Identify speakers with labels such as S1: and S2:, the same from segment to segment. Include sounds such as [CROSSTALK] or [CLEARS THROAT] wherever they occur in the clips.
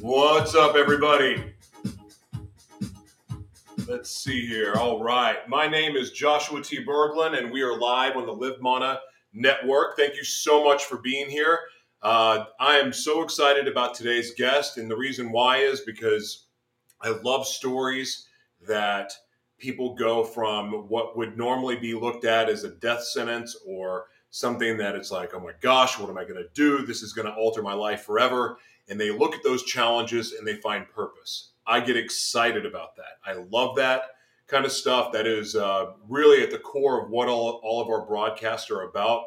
S1: What's up, everybody? Let's see here. All right. My name is Joshua T. Berglund, and we are live on the Live Mana Network. Thank you so much for being here. Uh, I am so excited about today's guest, and the reason why is because I love stories that people go from what would normally be looked at as a death sentence or something that it's like, oh my gosh, what am I going to do? This is going to alter my life forever. And they look at those challenges and they find purpose. I get excited about that. I love that kind of stuff. That is uh, really at the core of what all, all of our broadcasts are about,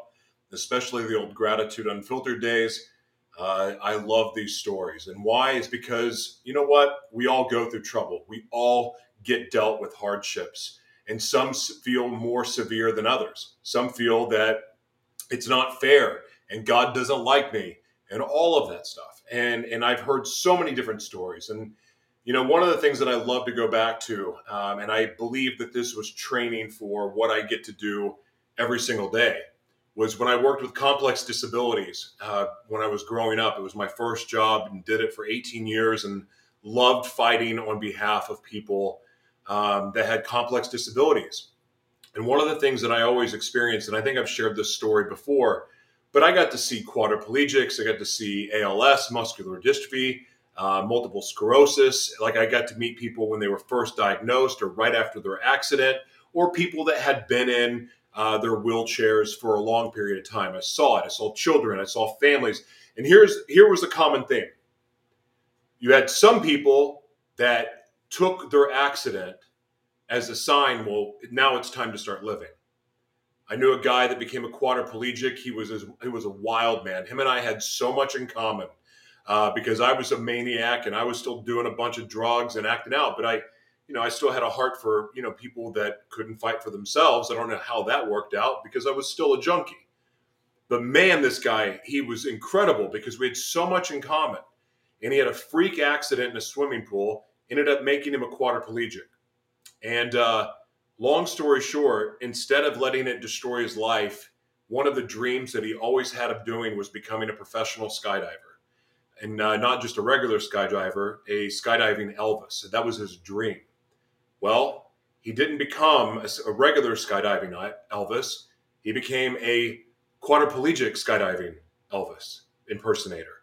S1: especially the old Gratitude Unfiltered days. Uh, I love these stories. And why is because, you know what? We all go through trouble. We all get dealt with hardships. And some feel more severe than others. Some feel that it's not fair and God doesn't like me and all of that stuff. And, and I've heard so many different stories. And, you know, one of the things that I love to go back to, um, and I believe that this was training for what I get to do every single day, was when I worked with complex disabilities uh, when I was growing up. It was my first job and did it for 18 years and loved fighting on behalf of people um, that had complex disabilities. And one of the things that I always experienced, and I think I've shared this story before, but I got to see quadriplegics, I got to see ALS, muscular dystrophy, uh, multiple sclerosis. Like I got to meet people when they were first diagnosed or right after their accident, or people that had been in uh, their wheelchairs for a long period of time. I saw it. I saw children. I saw families. And here's here was a common thing. You had some people that took their accident as a sign. Well, now it's time to start living. I knew a guy that became a quadriplegic. He was he was a wild man. Him and I had so much in common uh, because I was a maniac and I was still doing a bunch of drugs and acting out. But I, you know, I still had a heart for you know people that couldn't fight for themselves. I don't know how that worked out because I was still a junkie. But man, this guy, he was incredible because we had so much in common. And he had a freak accident in a swimming pool, ended up making him a quadriplegic. And uh, long story short, instead of letting it destroy his life, one of the dreams that he always had of doing was becoming a professional skydiver. And uh, not just a regular skydiver, a skydiving Elvis. That was his dream. Well, he didn't become a, a regular skydiving Elvis. He became a quadriplegic skydiving Elvis impersonator.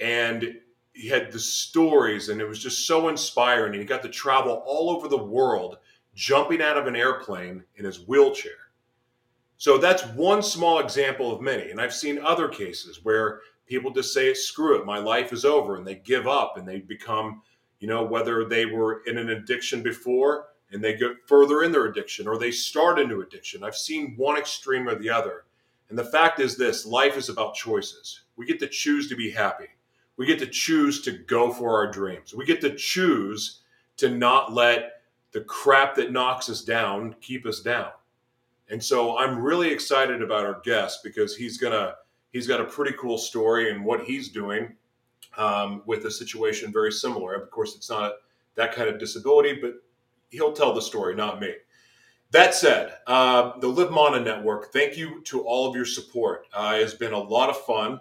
S1: And he had the stories and it was just so inspiring. And he got to travel all over the world jumping out of an airplane in his wheelchair. So that's one small example of many. And i've seen other cases where people just say screw it my life is over and they give up and they become you know whether they were in an addiction before and they get further in their addiction or they start a new addiction. I've seen one extreme or the other. And the fact is this life is about choices. We get to choose to be happy we get to choose to go for our dreams. We get to choose to not let the crap that knocks us down keep us down. And so I'm really excited about our guest because he's gonna he's got a pretty cool story and what he's doing um, with a situation very similar. Of course, it's not that kind of disability, but he'll tell the story, not me. That said, uh, the Live Mana Network, thank you to all of your support. Uh, it's been a lot of fun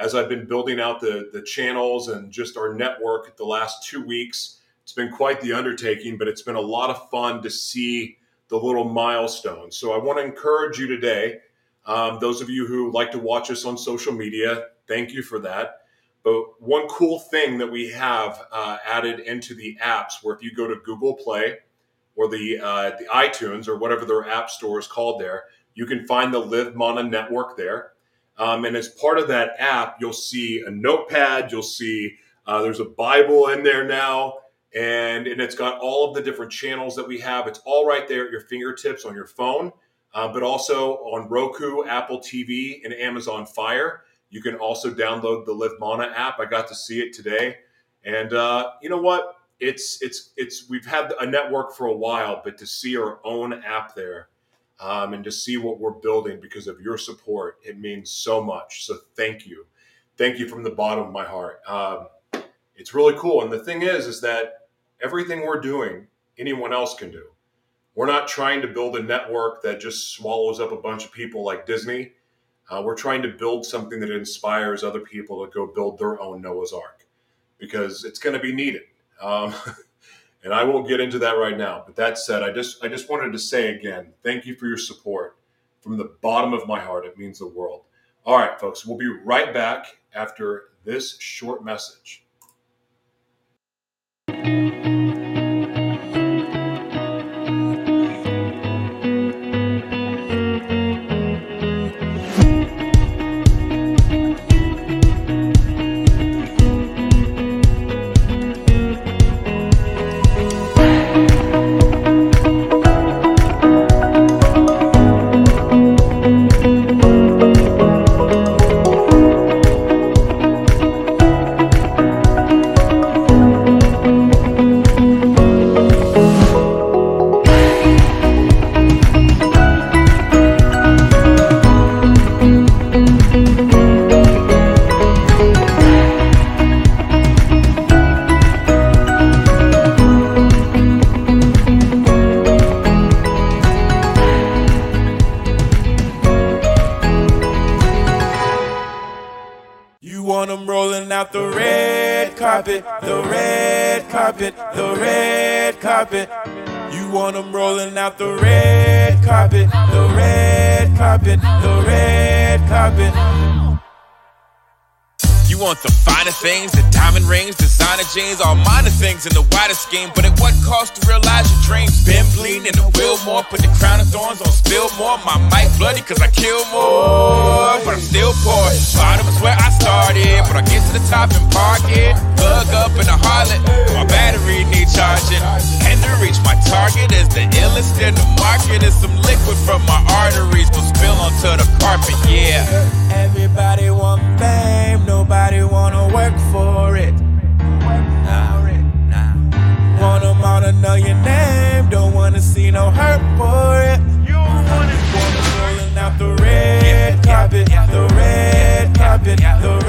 S1: as I've been building out the, the channels and just our network the last two weeks, it's been quite the undertaking, but it's been a lot of fun to see the little milestones. So I want to encourage you today, um, those of you who like to watch us on social media, thank you for that. But one cool thing that we have uh, added into the apps, where if you go to Google Play or the uh, the iTunes or whatever their app store is called, there you can find the Live Mana Network there. Um, and as part of that app, you'll see a notepad, you'll see uh, there's a Bible in there now, and, and it's got all of the different channels that we have. It's all right there at your fingertips on your phone, uh, but also on Roku, Apple TV, and Amazon Fire. You can also download the Live Mana app. I got to see it today, and uh, you know what? It's it's it's we've had a network for a while, but to see our own app there um, and to see what we're building because of your support. It means so much. So thank you. Thank you from the bottom of my heart. Um, it's really cool. And the thing is, is that everything we're doing, anyone else can do. We're not trying to build a network that just swallows up a bunch of people like Disney. Uh, we're trying to build something that inspires other people to go build their own Noah's Ark. because it's going to be needed. Um, [LAUGHS] and I won't get into that right now. But that said, I just I just wanted to say again, thank you for your support from the bottom of my heart. It means the world. All right, folks, we'll be right back after this short message.
S2: The diamond rings, designer jeans, all minor things in the wider scheme. But at what cost to realize your dreams? Been bleeding in the Wilmore, put the crown of thorns on Spillmore. My mic bloody cause I kill more, but I'm still poor. Bottom is where I started, but I get to the top and park it. Plug up in a harlot, my battery need charging. And to reach my target is the illest in the market. Is some liquid from my arteries, will spill onto the carpet, yeah.
S3: Everybody want fame, nobody wanna work for it. Nah, nah. Want them all to know your name, don't wanna see no hurt for it. You want it, wanna rolling out the red carpet, the red carpet, the
S1: red.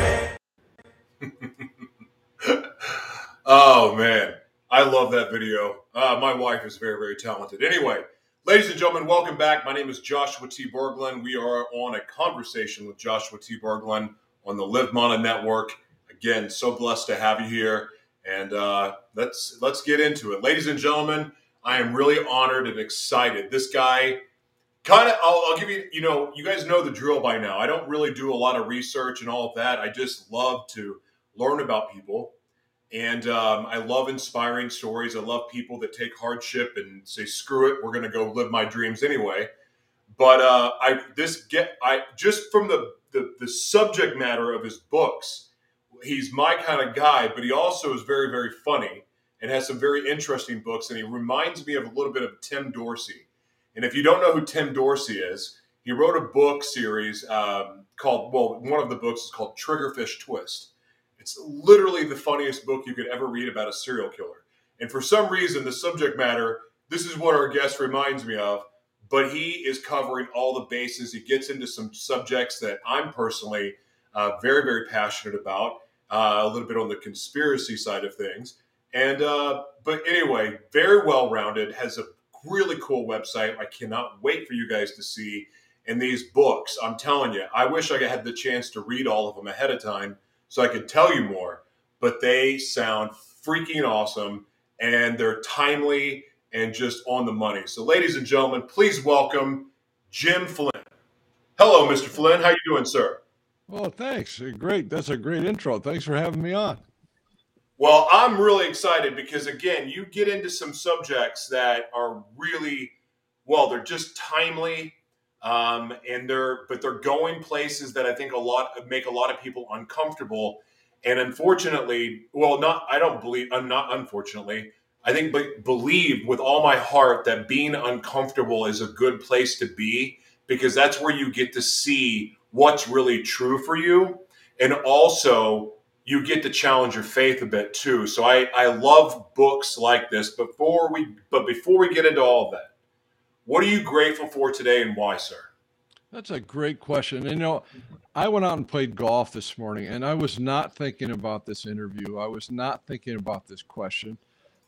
S1: Oh man, I love that video. Uh, my wife is very, very talented. Anyway. Ladies and gentlemen, welcome back. My name is Joshua T. Berglund. We are on a conversation with Joshua T. Berglund on the Live Mana Network. Again, so blessed to have you here, and uh, let's let's get into it, ladies and gentlemen. I am really honored and excited. This guy, kind of, I'll, I'll give you, you know, you guys know the drill by now. I don't really do a lot of research and all of that. I just love to learn about people and um, I love inspiring stories. I love people that take hardship and say, "Screw it, we're going to go live my dreams anyway." But uh, I this get I just from the, the the subject matter of his books, he's my kind of guy. But he also is very very funny and has some very interesting books. And he reminds me of a little bit of Tim Dorsey. And if you don't know who Tim Dorsey is, he wrote a book series um, called well, one of the books is called Triggerfish Twist it's literally the funniest book you could ever read about a serial killer. And for some reason, the subject matter, this is what our guest reminds me of, but he is covering all the bases. He gets into some subjects that I'm personally uh, very, very passionate about, uh, a little bit on the conspiracy side of things. And, uh, but anyway, very well rounded, has a really cool website. I cannot wait for you guys to see. And these books, I'm telling you, I wish I had the chance to read all of them ahead of time so I could tell you more, but they sound freaking awesome and they're timely and just on the money. So, ladies and gentlemen, please welcome Jim Flynn. Hello, Mr. Flynn. How you doing, sir?
S4: Well, thanks. Uh, great. That's a great intro. Thanks for having me on.
S1: Well, I'm really excited because again, you get into some subjects that are really well, they're just timely um, and they're but they're going places that I think a lot make a lot of people uncomfortable. And unfortunately, well, not I don't believe I'm not unfortunately. I think but believe with all my heart that being uncomfortable is a good place to be because that's where you get to see what's really true for you, and also you get to challenge your faith a bit too. So I I love books like this. Before we but before we get into all that what are you grateful for today and why, sir?
S4: That's a great question. You know, I went out and played golf this morning and I was not thinking about this interview. I was not thinking about this question.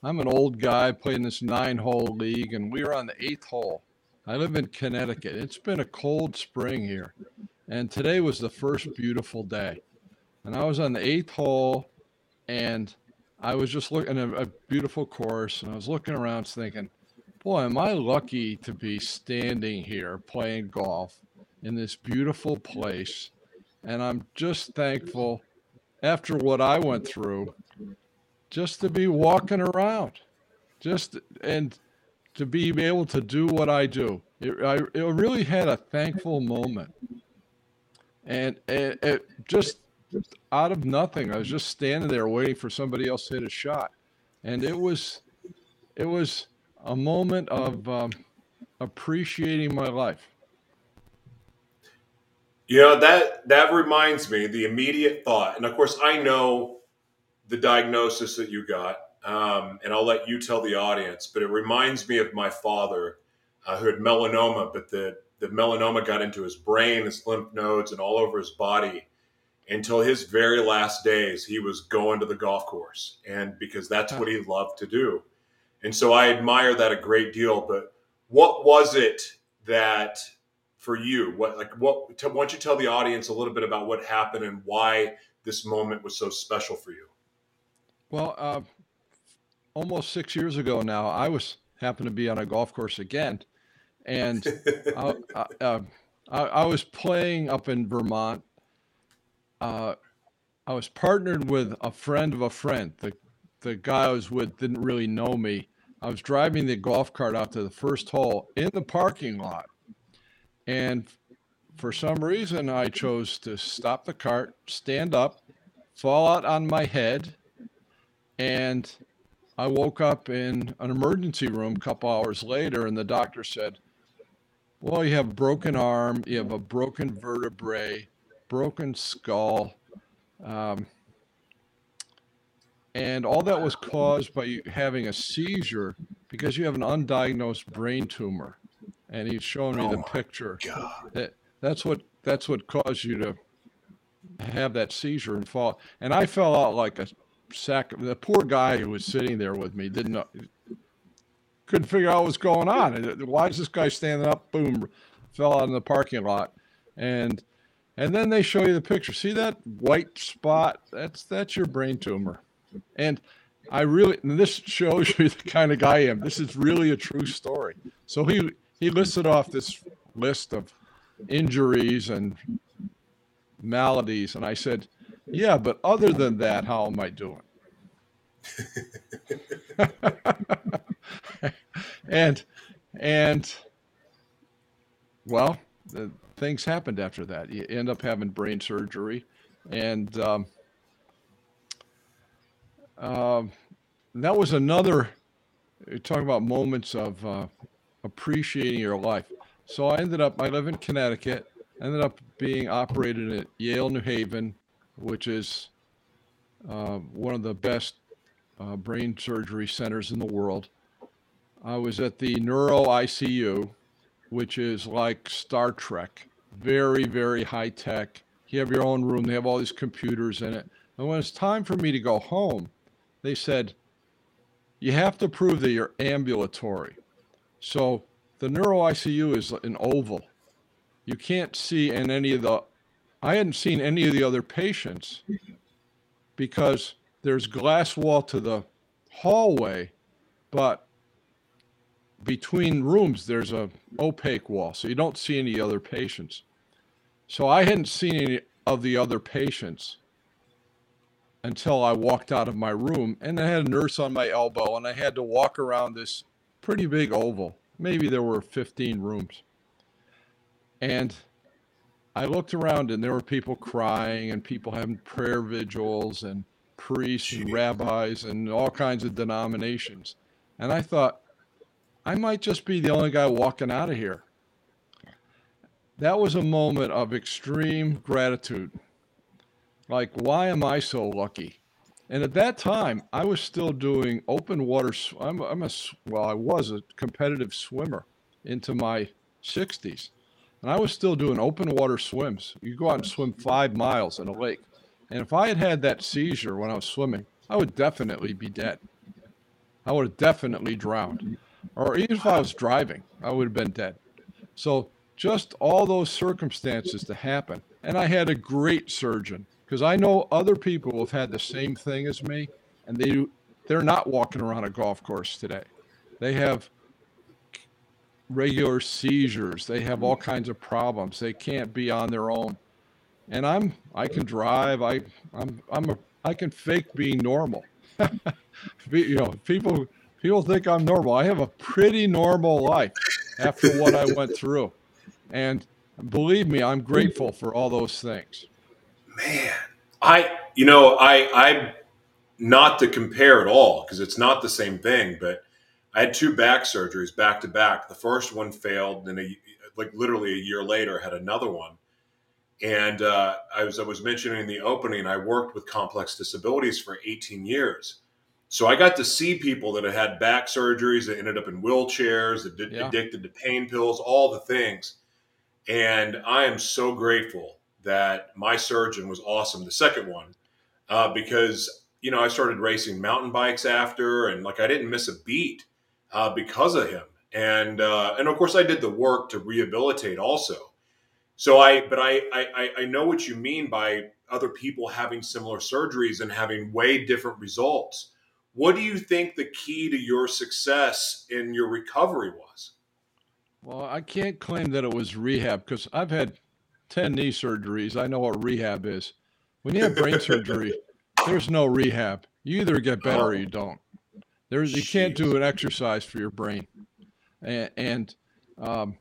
S4: I'm an old guy playing this nine hole league and we were on the eighth hole. I live in Connecticut. It's been a cold spring here. And today was the first beautiful day. And I was on the eighth hole and I was just looking at a beautiful course and I was looking around thinking, boy, am I lucky to be standing here playing golf in this beautiful place. And I'm just thankful after what I went through just to be walking around, just and to be able to do what I do. It, I, it really had a thankful moment. And it, it just out of nothing, I was just standing there waiting for somebody else to hit a shot. And it was, it was a moment of um, appreciating my life.
S1: You know that that reminds me the immediate thought, and of course I know the diagnosis that you got, um, and I'll let you tell the audience. But it reminds me of my father, uh, who had melanoma, but the the melanoma got into his brain, his lymph nodes, and all over his body. Until his very last days, he was going to the golf course, and because that's what he loved to do. And so I admire that a great deal. But what was it that for you? What like what? why don't you tell the audience a little bit about what happened and why this moment was so special for you?
S4: Well, uh, almost six years ago now, I was happened to be on a golf course again, and I, [LAUGHS] I, uh, I, I, was playing up in Vermont. Uh, I was partnered with a friend of a friend. The the guy I was with didn't really know me. I was driving the golf cart out to the first hole in the parking lot, and for some reason, I chose to stop the cart, stand up, fall out on my head, and I woke up in an emergency room a couple hours later, and the doctor said, Well, you have a broken arm, you have a broken vertebrae, broken skull. Um, and all that was caused by having a seizure because you have an undiagnosed brain tumor and he's showing me oh the picture. That, that's what that's what caused you to have that seizure and fall. And I fell out like a sack. The poor guy who was sitting there with me didn't know, couldn't figure out what's going on. Uh, why is this guy standing up? Boom, fell out in the parking lot, and and then they show you the picture. See that white spot? That's that's your brain tumor. And I really, and this shows you [LAUGHS] the kind of guy I am. This is really a true story. So he he listed off this list of injuries and maladies, and I said, "Yeah, but other than that, how am I doing?" [LAUGHS] and and well, things happened after that. You end up having brain surgery, and um, uh, that was another. Talking about moments of uh, appreciating your life. So I ended up, I live in Connecticut, ended up being operated at Yale New Haven, which is uh, one of the best uh, brain surgery centers in the world. I was at the neuro ICU, which is like Star Trek, very, very high tech. You have your own room, they have all these computers in it. And when it's time for me to go home, they said, You have to prove that you're ambulatory. So the neuro ICU is an oval. You can't see in any of the, I hadn't seen any of the other patients because there's glass wall to the hallway, but between rooms there's a opaque wall, so you don't see any other patients. So I hadn't seen any of the other patients until I walked out of my room, and I had a nurse on my elbow, and I had to walk around this pretty big oval. Maybe there were 15 rooms. And I looked around and there were people crying and people having prayer vigils and priests and rabbis and all kinds of denominations. And I thought, I might just be the only guy walking out of here. That was a moment of extreme gratitude. Like, why am I so lucky? And at that time, I was still doing open water. I'm, I'm a well, I was a competitive swimmer into my 60s, and I was still doing open water swims. You go out and swim five miles in a lake, and if I had had that seizure when I was swimming, I would definitely be dead. I would have definitely drowned, or even if I was driving, I would have been dead. So just all those circumstances to happen, and I had a great surgeon because I know other people have had the same thing as me, and they they're not walking around a golf course today. They have regular seizures. They have all kinds of problems. They can't be on their own. And I'm I can drive. I I'm I'm a I can fake being normal. [LAUGHS] you know, people people think I'm normal. I have a pretty normal life after what I went through. And believe me, I'm grateful for all those things.
S1: Man, I you know, I I not to compare at all because it's not the same thing, but I had two back surgeries back to back. The first one failed, and a, like literally a year later, had another one. And uh, I was I was mentioning in the opening, I worked with complex disabilities for 18 years. So I got to see people that had had back surgeries that ended up in wheelchairs, that yeah. addicted to pain pills, all the things. And I am so grateful that my surgeon was awesome, the second one, uh, because you know I started racing mountain bikes after, and like I didn't miss a beat uh, because of him. And uh, and of course, I did the work to rehabilitate also. So I, but I, I, I know what you mean by other people having similar surgeries and having way different results. What do you think the key to your success in your recovery was?
S4: Well, I can't claim that it was rehab because I've had 10 knee surgeries. I know what rehab is. When you have brain surgery, there's no rehab. You either get better oh. or you don't. There's you can't do an exercise for your brain, and, and um,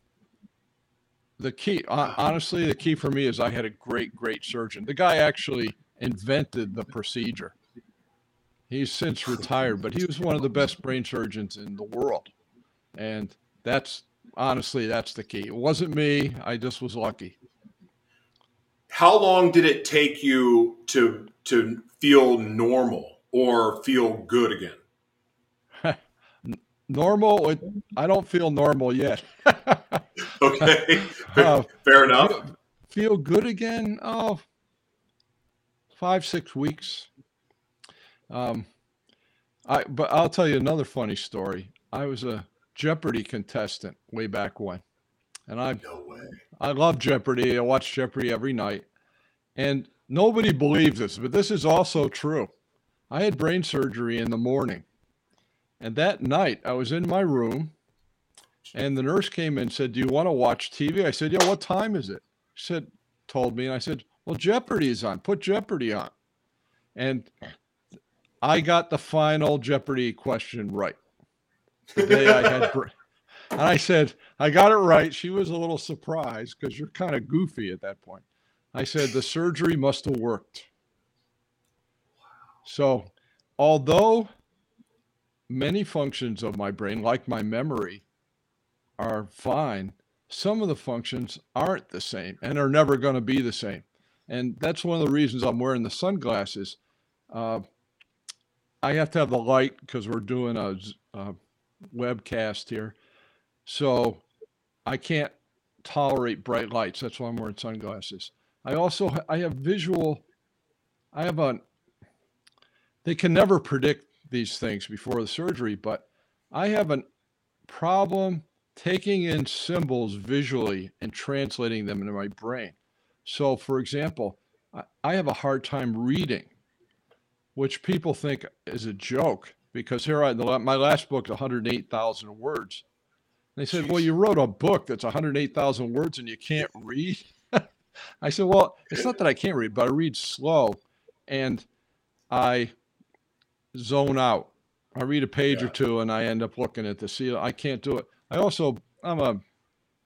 S4: the key, honestly, the key for me is I had a great, great surgeon. The guy actually invented the procedure. He's since retired, but he was one of the best brain surgeons in the world, and that's honestly that's the key. It wasn't me. I just was lucky.
S1: How long did it take you to to feel normal or feel good again? [LAUGHS]
S4: normal it, i don't feel normal yet. [LAUGHS]
S1: Okay. Fair, uh, fair enough.
S4: feel, feel, good again? Oh five six weeks. Um i but i'll tell you another funny story. I was a jeopardy contestant way back when and i
S1: no way.
S4: i love jeopardy i watch jeopardy every night and nobody believes this but this is also true i had brain surgery in the morning and that night, I was in my room, and the nurse came in and said, Do you want to watch TV? I said, Yeah, what time is it? She said, Told me. And I said, Well, Jeopardy is on. Put Jeopardy on. And I got the final Jeopardy question right. The day I had. And I said, I got it right. She was a little surprised because you're kind of goofy at that point. I said, the surgery must have worked. So, although many functions of my brain, like my memory, are fine. Some of the functions aren't the same and are never going to be the same. And that's one of the reasons I'm wearing the sunglasses. Uh, I have to have the light because we're doing a, a webcast here. So I can't tolerate bright lights. That's why I'm wearing sunglasses. I also I have visual. I have a. They can never predict these things before the surgery, but I have a problem taking in symbols visually and translating them into my brain. So, for example, I have a hard time reading, which people think is a joke because here I my last book 108,000 words. They said, "Well, you wrote a book that's 108,000 words and you can't read." [LAUGHS] I said, "Well, it's not that I can't read, but I read slow, and I zone out. I read a page yeah. or two and I end up looking at the seal. I can't do it. I also I'm a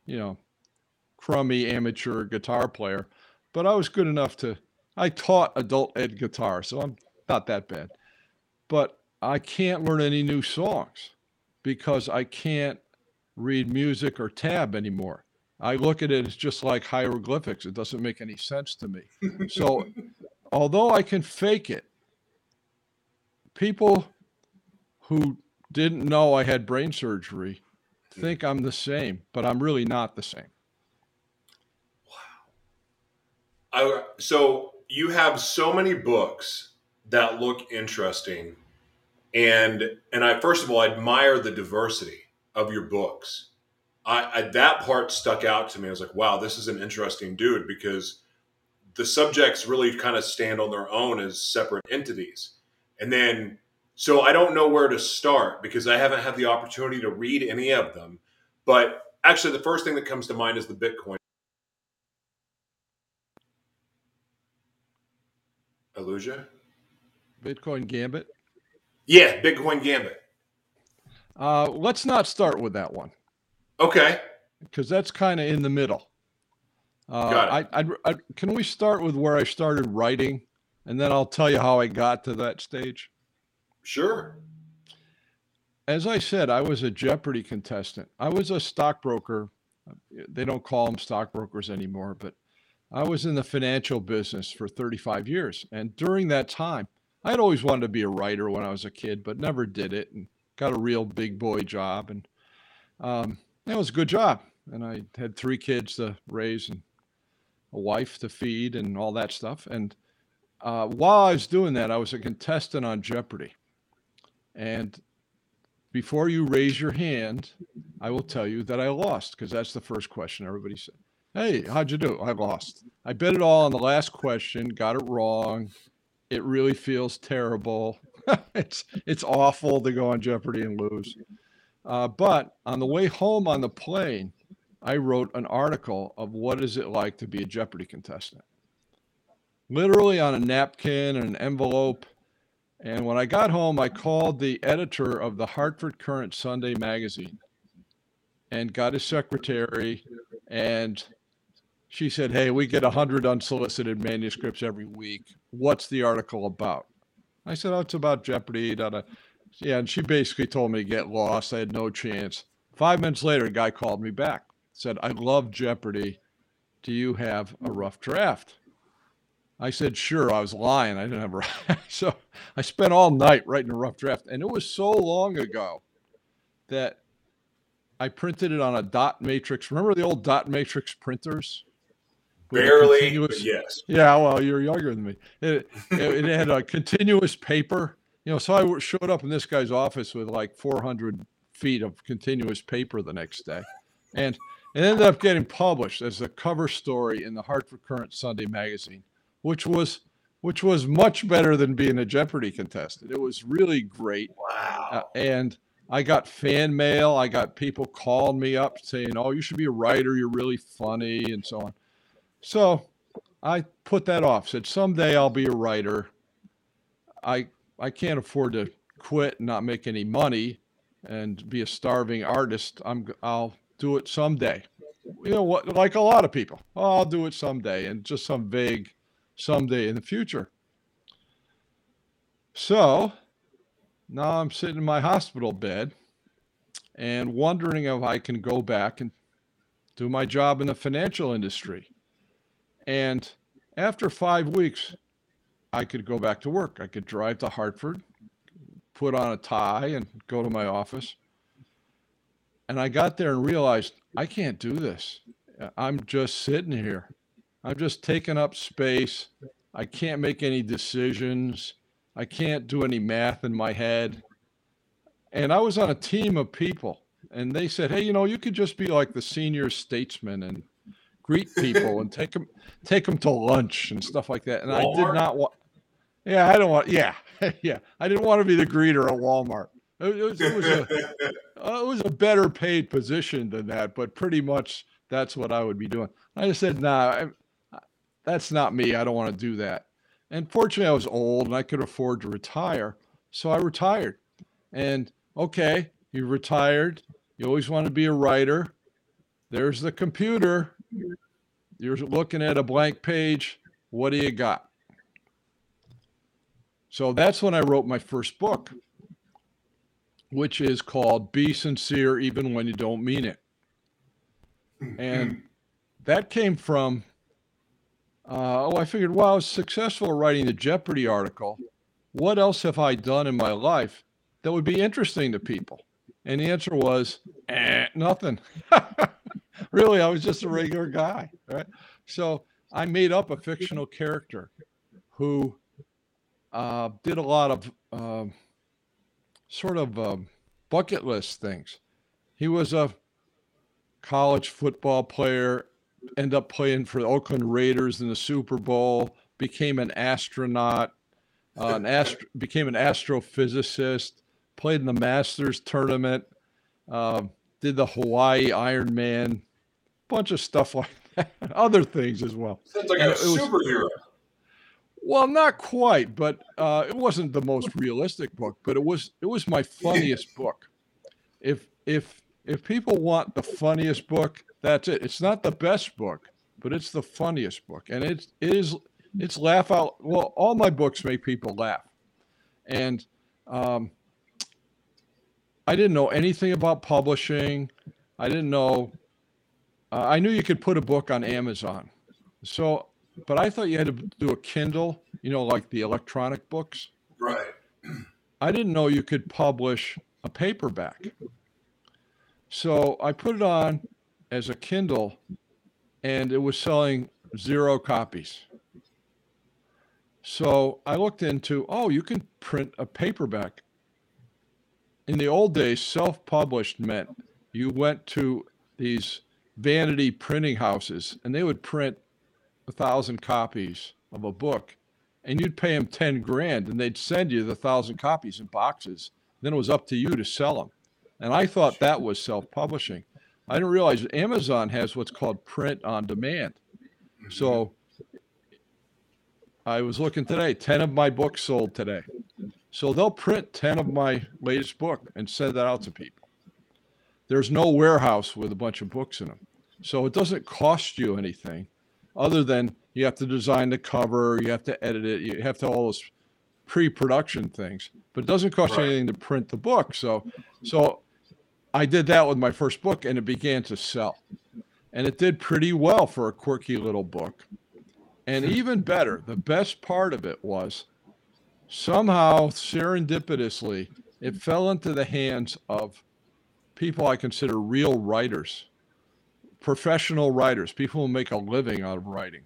S4: you know crummy amateur guitar player, but I was good enough to I taught adult ed guitar, so I'm not that bad. But I can't learn any new songs because I can't read music or tab anymore. I look at it as just like hieroglyphics. It doesn't make any sense to me. So [LAUGHS] although I can fake it, people who didn't know I had brain surgery think I'm the same, but I'm really not the same.
S1: Wow. I, so you have so many books that look interesting, and and I first of all I admire the diversity of your books. I, I that part stuck out to me. I was like, wow, this is an interesting dude because the subjects really kind of stand on their own as separate entities and then So I don't know where to start because I haven't had the opportunity to read any of them. But actually, the first thing that comes to mind is the Bitcoin. Illusion?
S4: Bitcoin Gambit.
S1: Yeah, Bitcoin Gambit.
S4: Uh, let's not start with that one.
S1: Okay.
S4: Because that's kind of in the middle. Uh,
S1: Got it.
S4: I, I, I, can we start with where I started writing, and then I'll tell you how I got to that stage.
S1: Sure.
S4: As I said, I was a Jeopardy contestant. I was a stockbroker. They don't call them stockbrokers anymore, but I was in the financial business for 35 years. And during that time, I had always wanted to be a writer when I was a kid, but never did it and got a real big boy job. And um, it was a good job. And I had three kids to raise and a wife to feed and all that stuff. And uh, while I was doing that, I was a contestant on Jeopardy. And before you raise your hand, I will tell you that I lost because that's the first question everybody said. Hey, how'd you do? I lost. I bet it all on the last question, got it wrong. It really feels terrible. [LAUGHS] it's it's awful to go on Jeopardy and lose. Uh, but on the way home on the plane, I wrote an article of what is it like to be a Jeopardy contestant. Literally on a napkin and an envelope. And when I got home, I called the editor of the Hartford Courant Sunday magazine and got his secretary. And she said, Hey, we get 100 unsolicited manuscripts every week. What's the article about? I said, Oh, it's about Jeopardy. Da, da. Yeah. And she basically told me to get lost. I had no chance. Five minutes later, a guy called me back, said, I love Jeopardy. Do you have a rough draft? I said, sure. I was lying. I didn't have a [LAUGHS] so I spent all night writing a rough draft. And it was so long ago that I printed it on a dot matrix. Remember the old dot matrix printers?
S1: Barely, yes.
S4: Yeah, well, you're younger than me. It, it, it [LAUGHS] had a continuous paper, you know. So i showed up in this guy's office with like 400 feet of continuous paper the next day, and it ended up getting published as a cover story in the Hartford Courant Sunday magazine, which was which was much better than being a Jeopardy contestant. It was really great,
S1: Wow.
S4: uh, and I got fan mail. I got people calling me up saying, "Oh, you should be a writer. You're really funny," and so on. So I put that off. Said someday I'll be a writer. I I can't afford to quit and not make any money and be a starving artist. I'm I'll do it someday. You know what? Like a lot of people, oh, I'll do it someday, and just some vague someday in the future. So now I'm sitting in my hospital bed and wondering if I can go back and do my job in the financial industry. And after five weeks, I could go back to work. I could drive to Hartford, put on a tie, and go to my office. And I got there and realized I can't do this. I'm just sitting here. I'm just taking up space. I can't make any decisions. I can't do any math in my head. And I was on a team of people, and they said, "Hey, you know, you could just be like the senior statesman and greet people and take them take them to lunch and stuff like that." And I did not want. Yeah, I don't want. Yeah, [LAUGHS] yeah, I didn't want to be the greeter at Walmart. It, it was, it was a [LAUGHS] uh, it was a better paid position than that, but pretty much that's what I would be doing. I just said, "Nah, I, that's not me. I don't want to do that." And fortunately, I was old and I could afford to retire, so I retired. And okay, you retired. You always want to be a writer. There's the computer. You're looking at a blank page. What do you got? So that's when I wrote my first book, which is called Be Sincere Even When You Don't Mean It. And that came from, uh, oh, I figured, well, I was successful writing the Jeopardy article. What else have I done in my life that would be interesting to people? And the answer was, eh, nothing. [LAUGHS] really, I was just a regular guy. Right. So I made up a fictional character who uh, did a lot of um sort of um, bucket list things. He was a college football player, ended up playing for the Oakland Raiders in the Super Bowl, became an astronaut, uh, an astro, became an astrophysicist, played in the Masters tournament, uh, did the Hawaii Ironman, bunch of stuff like [LAUGHS] that, other things as well.
S1: Sounds like a was, superhero.
S4: Well, not quite, but uh, it wasn't the most realistic book, but it was it was my [LAUGHS] funniest book. If if if people want the funniest book, that's it. It's not the best book, but it's the funniest book, and it's it is it's laugh out. Well, all my books make people laugh, and um, I didn't know anything about publishing. I didn't know. Uh, I knew you could put a book on Amazon, so but I thought you had to do a Kindle. You know, like the electronic books.
S1: Right.
S4: I didn't know you could publish a paperback. So I put it on as a Kindle, and it was selling zero copies. So I looked into, oh, you can print a paperback. In the old days, self published meant you went to these vanity printing houses and they would print a thousand copies of a book and you'd pay them 10 grand and they'd send you the thousand copies in boxes. Then it was up to you to sell them. And I thought that was self publishing. I didn't realize Amazon has what's called print on demand. So I was looking today, 10 of my books sold today. So they'll print 10 of my latest book and send that out to people. There's no warehouse with a bunch of books in them. So it doesn't cost you anything other than you have to design the cover, you have to edit it, you have to all those pre-production things. But it doesn't cost right. you anything to print the book. So so I did that with my first book and it began to sell. And it did pretty well for a quirky little book. And even better, the best part of it was somehow serendipitously, it fell into the hands of people I consider real writers, professional writers, people who make a living out of writing.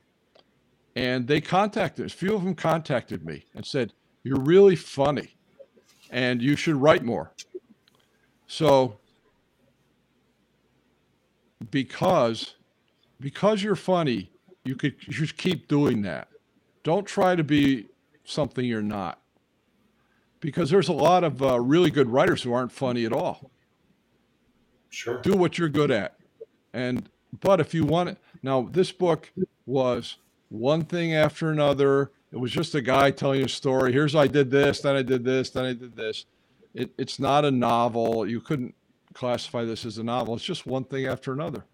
S4: And they contacted us. A few of them contacted me and said, You're really funny and you should write more. So, because because you're funny, you could you should keep doing that. Don't try to be something you're not. Because there's a lot of uh, really good writers who aren't funny at all.
S1: Sure.
S4: Do what you're good at. And but if you want it now this book was one thing after another. It was just a guy telling a story. Here's I did this, then I did this, then I did this. It, it's not a novel. You couldn't classify this as a novel. It's just one thing after another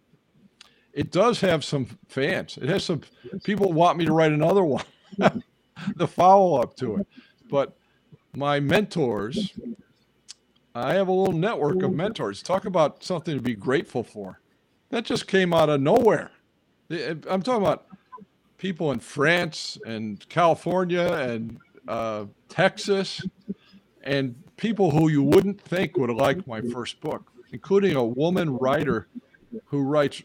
S4: it does have some fans. It has some people want me to write another one, [LAUGHS] [LAUGHS] the follow up to it. But my mentors, I have a little network of mentors. Talk about something to be grateful for. That just came out of nowhere. I'm talking about people in France and California and uh, Texas and people who you wouldn't think would like my first book, including a woman writer who writes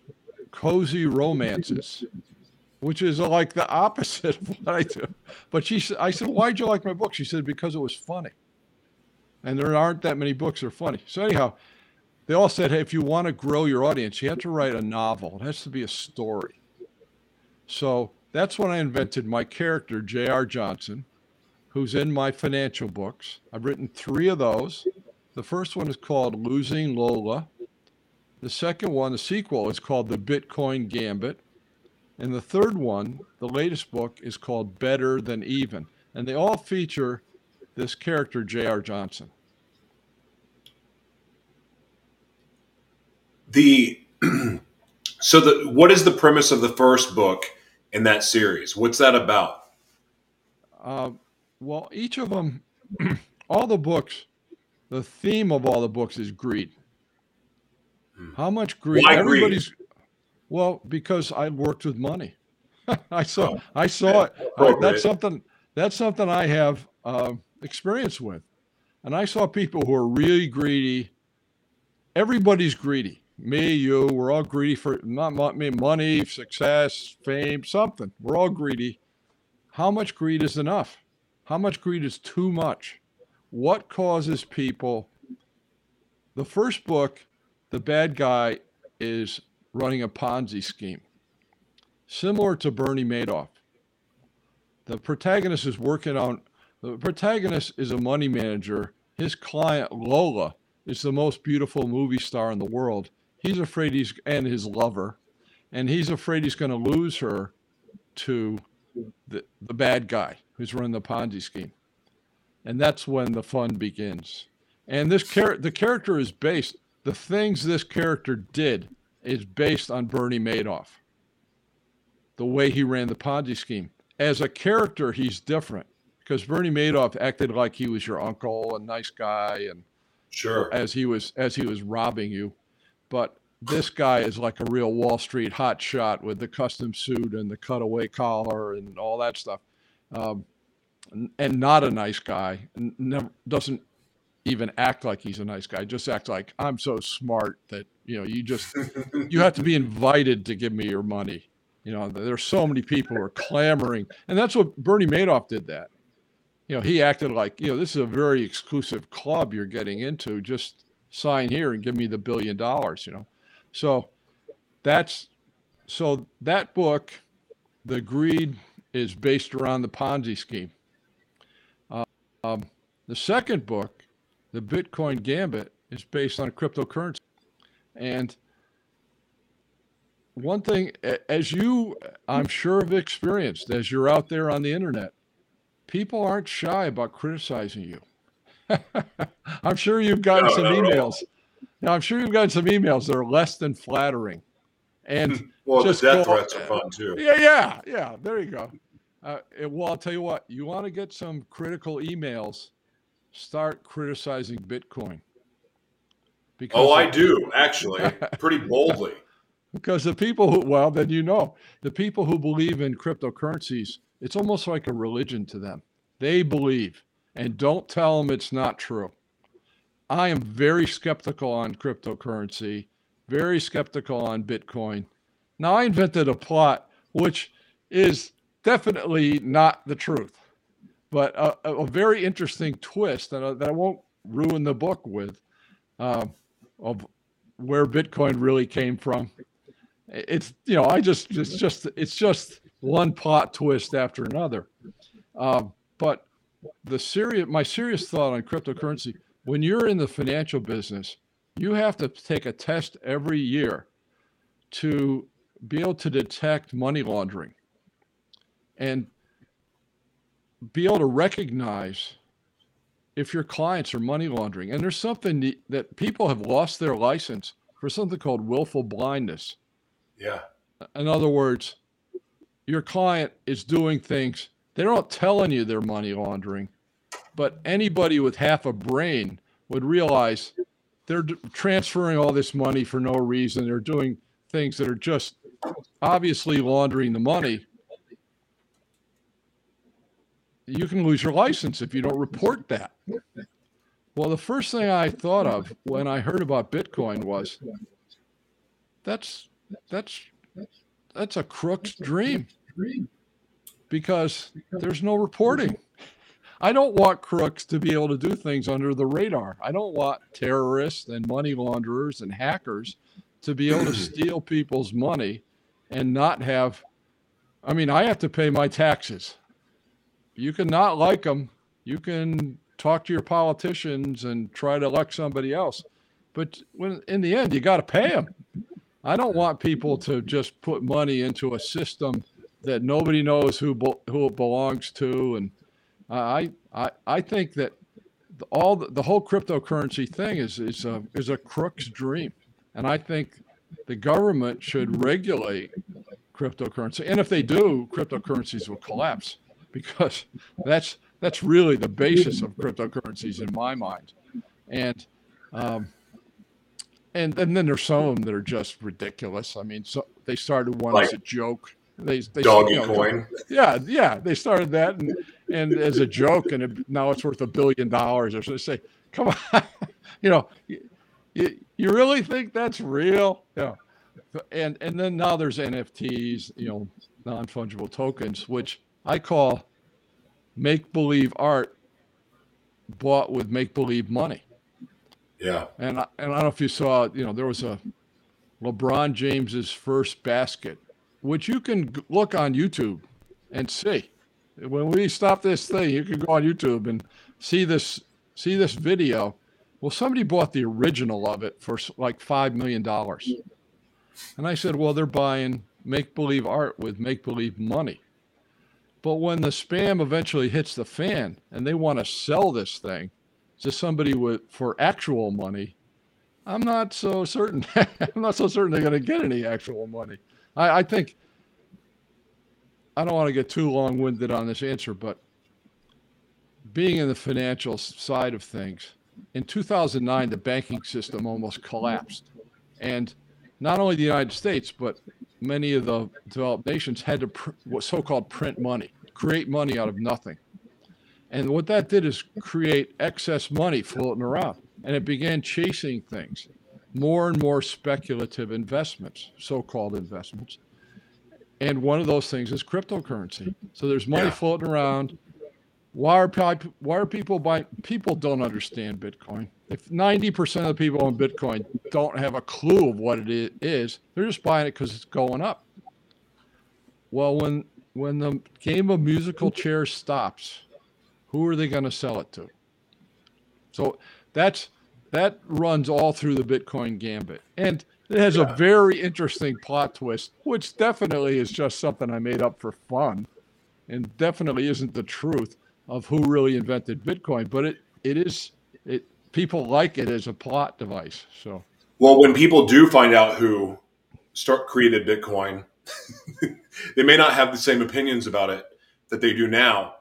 S4: cozy romances, which is like the opposite of what I do. But she said, I said, why'd you like my book? She said, because it was funny. And there aren't that many books that are funny. So anyhow, they all said, hey, if you want to grow your audience, you have to write a novel. It has to be a story. So that's when I invented my character, J.R. Johnson, who's in my financial books. I've written three of those. The first one is called Losing Lola. The second one, the sequel, is called The Bitcoin Gambit. And the third one, the latest book, is called Better Than Even. And they all feature this character, J.R. Johnson.
S1: The [CLEARS THROAT] so the what is the premise of the first book in that series? What's that about?
S4: Uh, well, each of them, [CLEARS THROAT] all the books, the theme of all the books is greed. How much greed?
S1: Why everybody's greed?
S4: Well because I worked with money. [LAUGHS] I saw oh, I saw it. Uh, that's something that's something I have uh, experience with, and I saw people who are really greedy. Everybody's greedy. Me, you, we're all greedy for not me money, success, fame, something. We're all greedy. How much greed is enough? How much greed is too much? What causes people? The first book the bad guy is running a Ponzi scheme, similar to Bernie Madoff. The protagonist is working on The protagonist is a money manager. His client Lola is the most beautiful movie star in the world. He's afraid he's and his lover, and he's afraid he's going to lose her to the the bad guy who's running the Ponzi scheme, and that's when the fun begins. And this char- the character is based. The things this character did is based on Bernie Madoff. The way he ran the Ponzi scheme. As a character, he's different because Bernie Madoff acted like he was your uncle, a nice guy, and
S1: Sure.
S4: as he was as he was robbing you. But this guy is like a real Wall Street hot shot with the custom suit and the cutaway collar and all that stuff, um, n- and not a nice guy. Never doesn't even act like he's a nice guy. Just act like I'm so smart that you know you just [LAUGHS] you have to be invited to give me your money. You know, there's so many people who are clamoring, and that's what Bernie Madoff did. That you know, he acted like, you know, this is a very exclusive club you're getting into. Just sign here and give me the billion dollars, you know. So that's so that book, The Greed, is based around the Ponzi scheme. Uh, um, the second book, The Bitcoin Gambit, is based on cryptocurrency. And one thing, as you, I'm sure, have experienced as you're out there on the internet, people aren't shy about criticizing you. [LAUGHS] I'm sure you've gotten
S1: No,
S4: some
S1: not at all.
S4: emails. Now, I'm sure you've gotten some emails that are less than flattering. And [LAUGHS]
S1: Well,
S4: Just
S1: death
S4: go-
S1: threats are fun too.
S4: yeah, yeah, yeah, there you go. Uh, well, I'll tell you what, you want to get some critical emails, start criticizing Bitcoin. Oh, because
S1: Oh, I do actually, [LAUGHS] pretty boldly.
S4: because the people who well then you know the people who believe in cryptocurrencies it's almost like a religion to them they believe and don't tell them it's not true i am very skeptical on cryptocurrency very skeptical on bitcoin now i invented a plot which is definitely not the truth but a, a very interesting twist that I, that I won't ruin the book with um, of where bitcoin really came from. It's you know i just it's just it's just one pot twist after another. Um, but the serious my serious thought on cryptocurrency when you're in the financial business you have to take a test every year to be able to detect money laundering. And be able to recognize if your clients are money laundering and there's something that- people have lost their license for something called willful blindness
S1: Yeah.
S4: in other words, your client is doing things, they're not telling you they're money laundering, but anybody with half a brain would realize they're transferring all this money for no reason. They're doing things that are just obviously laundering the money. You can lose your license if you don't report that. Well, the first thing I thought of when I heard about Bitcoin was that's that's that's a crook's dream because there's no reporting. I don't want crooks to be able to do things under the radar. I don't want terrorists and money launderers and hackers to be able to steal people's money and not have I mean, I have to pay my taxes. You can not like them. You can talk to your politicians and try to elect somebody else. But when in the end you got to pay them. I don't want people to just put money into a system that nobody knows who who it belongs to, and I I I think that all the, the whole cryptocurrency thing is is a is a crook's dream, and I think the government should regulate cryptocurrency, and if they do, cryptocurrencies will collapse because that's that's really the basis of cryptocurrencies in my mind, and. Um, and, and then there's some of them that are just ridiculous. I mean, so they started one as a joke. They, they
S1: Doggy
S4: you know,
S1: coin.
S4: Yeah, yeah. They started that and, and as a joke, and it, now it's worth a billion dollars. Or so they say, come on, [LAUGHS] you know, you, you, you really think that's real? Yeah. And and then now there's NFTs, you know, non fungible tokens, which I call make believe art bought with make believe money.
S1: Yeah.
S4: And I, and I don't know if you saw, you know, there was a LeBron James's first basket, which you can look on YouTube and see. when we stop this thing, you can go on YouTube and see this see this video. Well, somebody bought the original of it for like five million dollars, and I said, well, they're buying make believe art with make believe money. But when the spam eventually hits the fan and they want to sell this thing to somebody with for actual money, I'm not so certain. [LAUGHS] I'm not so certain they're going to get any actual money. I, I think I don't want to get too long winded on this answer, but being in the financial side of things, in 2009, the banking system almost collapsed. And not only the United States, but many of the developed nations had to pr- what so-called print money, create money out of nothing. And what that did is create excess money floating around, and it began chasing things, more and more speculative investments, so-called investments. And one of those things is cryptocurrency. So there's money
S1: Yeah.
S4: floating around. Why are people, why are people buying? People don't understand Bitcoin. If 90% of the people on Bitcoin don't have a clue of what it is, they're just buying it because it's going up. Well, when when the game of musical chairs stops, who are they going to sell it to? So that's that runs all through the Bitcoin gambit, and it has a very interesting plot twist, which definitely is just something I made up for fun, and definitely isn't the truth of who really invented Bitcoin. But it it is it people like it as a plot device. So
S1: Well, when people do find out who start created Bitcoin, [LAUGHS] they may not have the same opinions about it that they do now.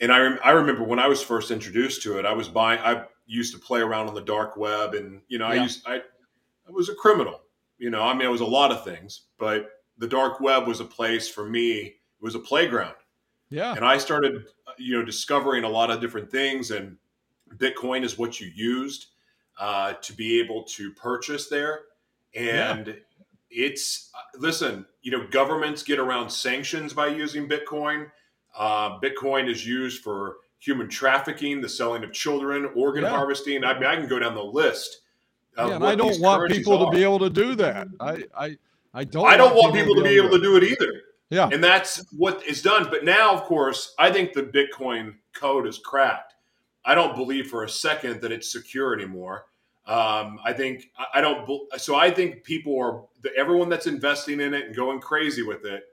S1: And I, rem- I remember when I was first introduced to it, I was buying. I used to play around on the dark web, and you know, I used I, I was a criminal. You know, I mean, I was a lot of things, but the dark web was a place for me. It was a playground
S4: yeah,
S1: and I started, uh, you know, discovering a lot of different things. And Bitcoin is what you used uh, to be able to purchase there. And it's listen, you know, governments get around sanctions by using Bitcoin. Uh, Bitcoin is used for human trafficking, the selling of children, organ
S4: Yeah.
S1: harvesting. I mean, I can go down the list.
S4: Yeah I don't want people to be able to do that. I I I don't.
S1: I don't want people to be able to do it either.
S4: Yeah.
S1: And that's what is done. But now, of course, I think the Bitcoin code is cracked. I don't believe for a second that it's secure anymore. Um, I think I- don't. So I think people are everyone that's investing in it and going crazy with it.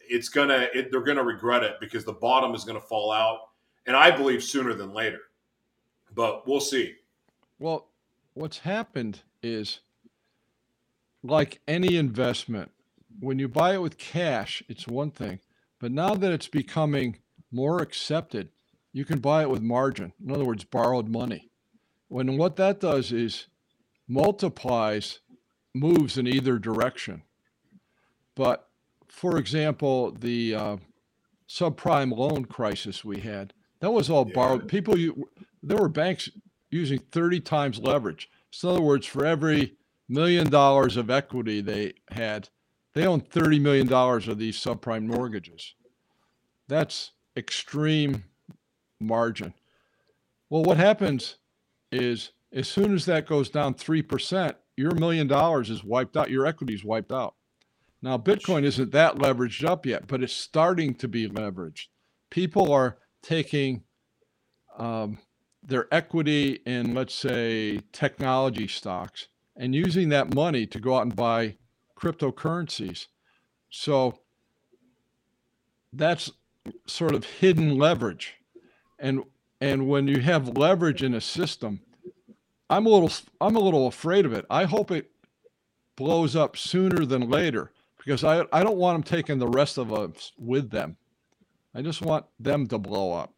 S1: It's gonna. It, they're gonna regret it because the bottom is gonna fall out, and I believe sooner than later. But we'll see.
S4: Well, what's happened is like any investment, when you buy it with cash, it's one thing. But now that it's becoming more accepted, you can buy it with margin. In other words, borrowed money. When what that does is multiplies moves in either direction. But for example, the uh, subprime loan crisis we had, that was all
S1: Yeah.
S4: borrowed. People, you, there were banks using 30 times leverage. So in other words, for every million dollars of equity they had, they owned $30 million of these subprime mortgages. That's extreme margin. Well, what happens is as soon as that goes down 3%, your million dollars is wiped out, your equity is wiped out. Now, Bitcoin isn't that leveraged up yet, but it's starting to be leveraged. People are taking um, their equity in, let's say, technology stocks and using that money to go out and buy cryptocurrencies. So that's sort of hidden leverage. And and when you have leverage in a system, I'm a little I'm a little afraid of it. I hope it blows up sooner than later because I I don't want them taking the rest of us with them. I just want them to blow up.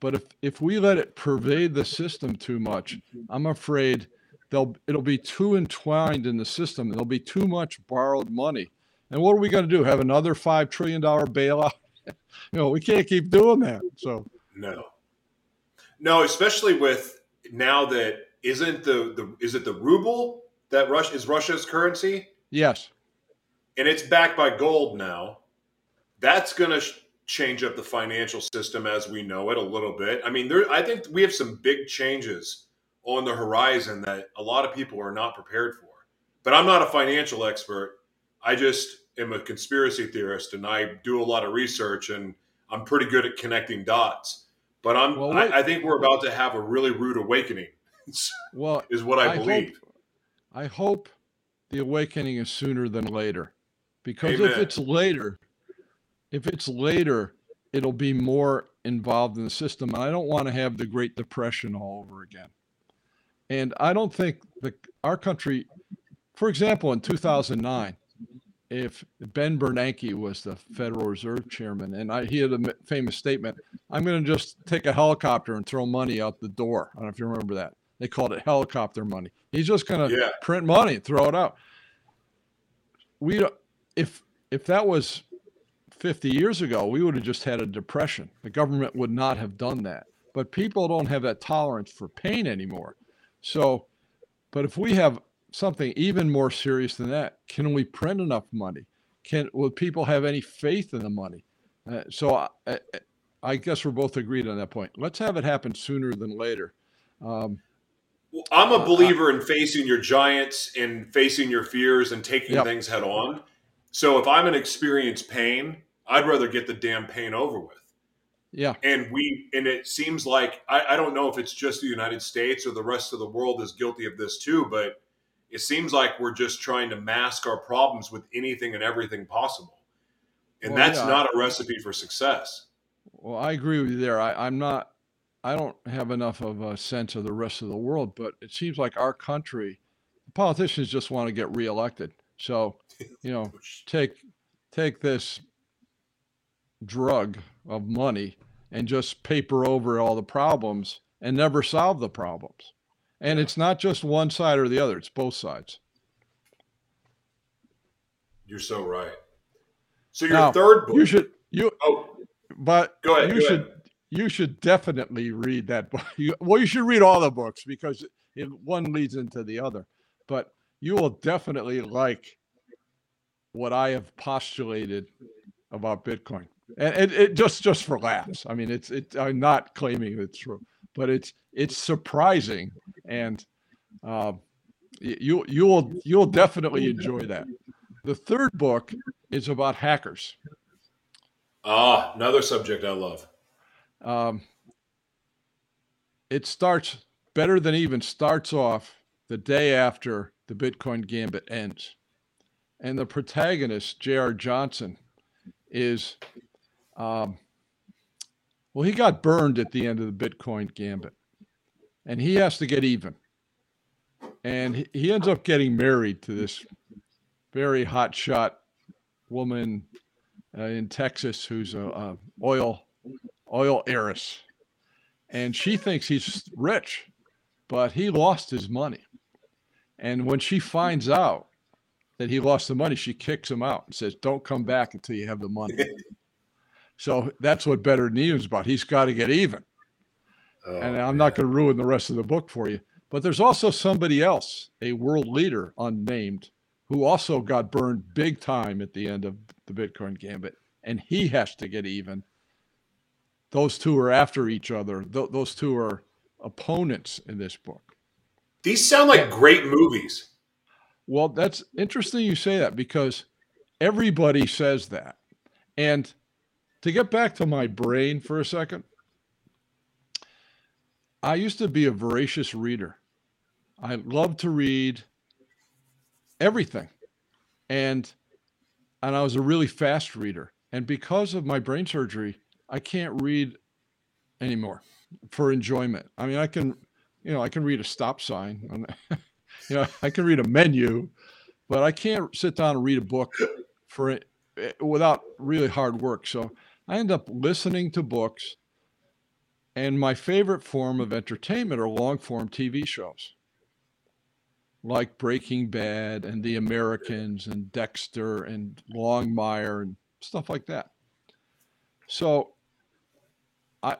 S4: But if if we let it pervade the system too much, I'm afraid they'll it'll be too entwined in the system. There'll be too much borrowed money. And what are we going to do? Have another five trillion dollar bailout? [LAUGHS] you know, we can't keep doing that. So
S1: No, no, especially with now that isn't the the is it the ruble that Russia is Russia's currency
S4: yes,
S1: and it's backed by gold now. That's going to sh- change up the financial system as we know it a little bit. I mean, there I think we have some big changes on the horizon that a lot of people are not prepared for. But I'm not a financial expert. I just am a conspiracy theorist and I do a lot of research and I'm pretty good at connecting dots. But I'm
S4: Well,
S1: I. I think we're about to have a really rude awakening. [LAUGHS]
S4: Well,
S1: is what I,
S4: I
S1: believe.
S4: hope I hope the awakening is sooner than later. Because if it's later, if it's later, it'll be more involved in the system. And I don't want to have the Great Depression all over again. And I don't think the our country, for example, in 2009, if Ben Bernanke was the Federal Reserve Chairman, and I, he had a famous statement, "I'm going to just take a helicopter and throw money out the door." I don't know if you remember that. They called it helicopter money. He's just going to
S1: Yeah.
S4: print money and throw it out. We, if if that was 50 years ago, we would have just had a depression. The government would not have done that. But people don't have that tolerance for pain anymore. So, but if we have something even more serious than that, can we print enough money? Can will people have any faith in the money? Uh, so I, I, I guess we're both agreed on that point. Let's have it happen sooner than later. Um,
S1: Well, I'm a believer in facing your giants and facing your fears and taking
S4: Yep.
S1: things head on. So if I'm an experienced pain, I'd rather get the damn pain over with.
S4: yeah,
S1: And we and it seems like I, I don't know if it's just the United States or the rest of the world is guilty of this too, but it seems like we're just trying to mask our problems with anything and everything possible. And
S4: Well,
S1: that's
S4: yeah.
S1: not a recipe for success.
S4: Well, I agree with you there. I, I'm not. I don't have enough of a sense of the rest of the world, but it seems like our country, politicians just want to get reelected. So, you know, [LAUGHS] take take this drug of money and just paper over all the problems and never solve the problems. And it's not just one side or the other; it's both sides.
S1: You're so right. So your
S4: Now,
S1: third book.
S4: You should you,
S1: oh,
S4: but
S1: go ahead.
S4: you
S1: go
S4: should
S1: ahead.
S4: you should definitely read that book. [LAUGHS] You, well, you should read all the books because it, one leads into the other. But you will definitely like what I have postulated about Bitcoin, and it, it just just for laughs. I mean, it's it. I'm not claiming it's true, but it's it's surprising, and y- you you will you'll definitely enjoy that. The third book is about hackers.
S1: Ah, another subject I love.
S4: um, it starts better than even starts off the day after the Bitcoin gambit ends. And the protagonist, J.R. Johnson, is, um, well, he got burned at the end of the Bitcoin gambit and he has to get even. And he, ends up getting married to this very hot shot woman uh, in Texas who's a, a oil oil heiress, and she thinks he's rich, but he lost his money. And when she finds out that he lost the money, she kicks him out and says, "Don't come back until you have the money." [LAUGHS] so that's what Better News is about. He's got to get even.
S1: Oh,
S4: and I'm not going to ruin the rest of the book for you. But there's also somebody else, a world leader, unnamed, who also got burned big time at the end of the Bitcoin gambit, and he has to get even. Those two are after each other. Th- those two are opponents in this book.
S1: These sound like great movies.
S4: Well, that's interesting you say that because everybody says that. And to get back to my brain for a second, I used to be a voracious reader. I loved to read everything. And and I was a really fast reader. And because of my brain surgery, I can't read anymore for enjoyment. I mean, I can, you know, I can read a stop sign. [LAUGHS] you know, I can read a menu, but I can't sit down and read a book for it eh, without really hard work. So I end up listening to books. And my favorite form of entertainment are long form TV shows like Breaking Bad and The Americans and Dexter and Longmire and stuff like that. So I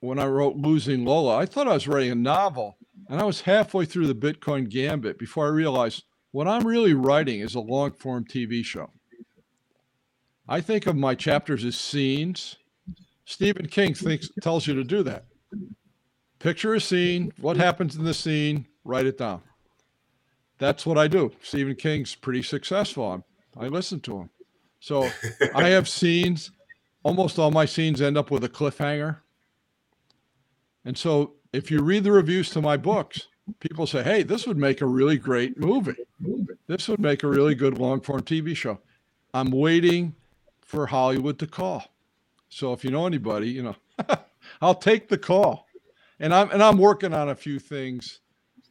S4: when I wrote Losing Lola, I thought I was writing a novel and I was halfway through the Bitcoin gambit before I realized what I'm really writing is a long form TV show. I think of my chapters as scenes. Stephen King thinks tells you to do that. Picture a scene, what happens in the scene, write it down. That's what I do. Stephen King's pretty successful. I'm, I listen to him. So [LAUGHS] I have scenes almost all my scenes end up with a cliffhanger. And so if you read the reviews to my books, people say, hey, this would make a really great movie. This would make a really good long form TV show. I'm waiting for Hollywood to call. So if you know anybody, you know, [LAUGHS] I'll take the call. And I'm and I'm working on a few things